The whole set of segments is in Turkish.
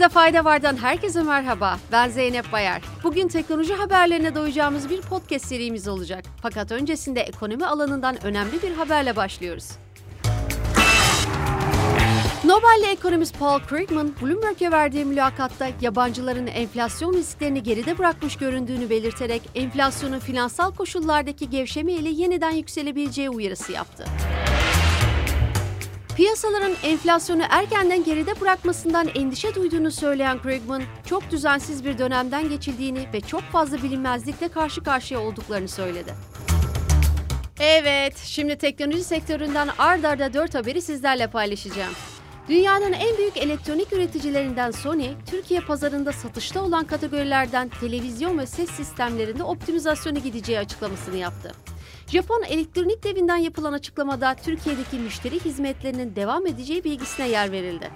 Teknolojide fayda vardan herkese merhaba. Ben Zeynep Bayar. Bugün teknoloji haberlerine doyacağımız bir podcast serimiz olacak. Fakat öncesinde ekonomi alanından önemli bir haberle başlıyoruz. Nobel'li ekonomist Paul Krugman, Bloomberg'e verdiği mülakatta yabancıların enflasyon risklerini geride bırakmış göründüğünü belirterek enflasyonun finansal koşullardaki gevşeme ile yeniden yükselebileceği uyarısı yaptı. Piyasaların enflasyonu erkenden geride bırakmasından endişe duyduğunu söyleyen Krugman, çok düzensiz bir dönemden geçildiğini ve çok fazla bilinmezlikle karşı karşıya olduklarını söyledi. Evet, şimdi teknoloji sektöründen ard arda 4 haberi sizlerle paylaşacağım. Dünyanın en büyük elektronik üreticilerinden Sony, Türkiye pazarında satışta olan kategorilerden televizyon ve ses sistemlerinde optimizasyonu gideceği açıklamasını yaptı. Japon elektronik devinden yapılan açıklamada Türkiye'deki müşteri hizmetlerinin devam edeceği bilgisine yer verildi.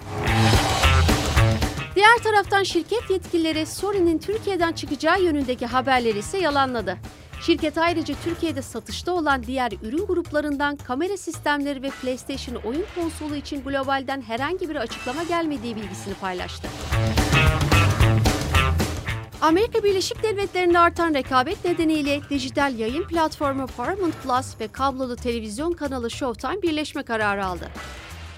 Diğer taraftan şirket yetkilileri Sony'nin Türkiye'den çıkacağı yönündeki haberleri ise yalanladı. Şirket ayrıca Türkiye'de satışta olan diğer ürün gruplarından kamera sistemleri ve PlayStation oyun konsolu için globalden herhangi bir açıklama gelmediği bilgisini paylaştı. Amerika Birleşik Devletleri'nde artan rekabet nedeniyle dijital yayın platformu Paramount Plus ve kablolu televizyon kanalı Showtime birleşme kararı aldı.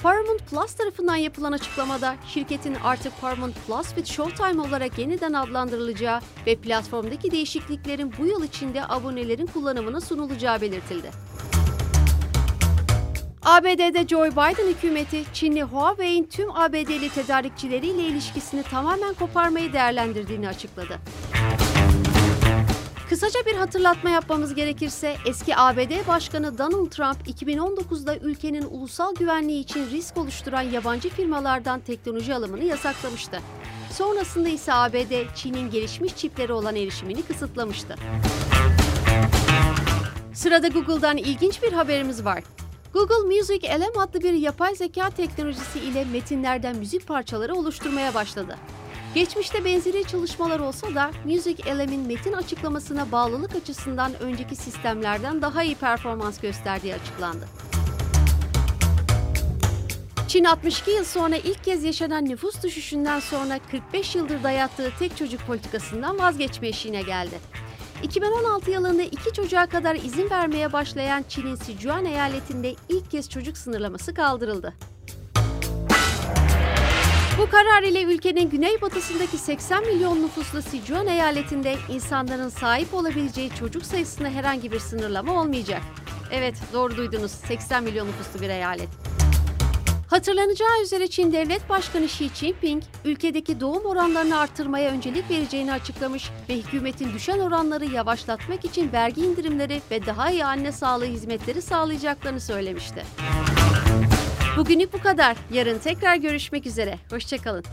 Paramount Plus tarafından yapılan açıklamada şirketin artık Paramount Plus with Showtime olarak yeniden adlandırılacağı ve platformdaki değişikliklerin bu yıl içinde abonelerin kullanımına sunulacağı belirtildi. ABD'de Joe Biden hükümeti Çinli Huawei'in tüm ABD'li tedarikçileriyle ilişkisini tamamen koparmayı değerlendirdiğini açıkladı. Kısaca bir hatırlatma yapmamız gerekirse eski ABD Başkanı Donald Trump 2019'da ülkenin ulusal güvenliği için risk oluşturan yabancı firmalardan teknoloji alımını yasaklamıştı. Sonrasında ise ABD Çin'in gelişmiş çipleri olan erişimini kısıtlamıştı. Sırada Google'dan ilginç bir haberimiz var. Google Music LM adlı bir yapay zeka teknolojisi ile metinlerden müzik parçaları oluşturmaya başladı. Geçmişte benzeri çalışmalar olsa da Music LM'in metin açıklamasına bağlılık açısından önceki sistemlerden daha iyi performans gösterdiği açıklandı. Çin 62 yıl sonra ilk kez yaşanan nüfus düşüşünden sonra 45 yıldır dayattığı tek çocuk politikasından vazgeçme eşiğine geldi. 2016 yılında iki çocuğa kadar izin vermeye başlayan Çin'in Sichuan eyaletinde ilk kez çocuk sınırlaması kaldırıldı. Bu karar ile ülkenin güneybatısındaki 80 milyon nüfuslu Sichuan eyaletinde insanların sahip olabileceği çocuk sayısında herhangi bir sınırlama olmayacak. Evet, doğru duydunuz. 80 milyon nüfuslu bir eyalet. Hatırlanacağı üzere Çin Devlet Başkanı Xi Jinping, ülkedeki doğum oranlarını arttırmaya öncelik vereceğini açıklamış ve hükümetin düşen oranları yavaşlatmak için vergi indirimleri ve daha iyi anne sağlığı hizmetleri sağlayacaklarını söylemişti. Bugünlük bu kadar. Yarın tekrar görüşmek üzere. Hoşçakalın.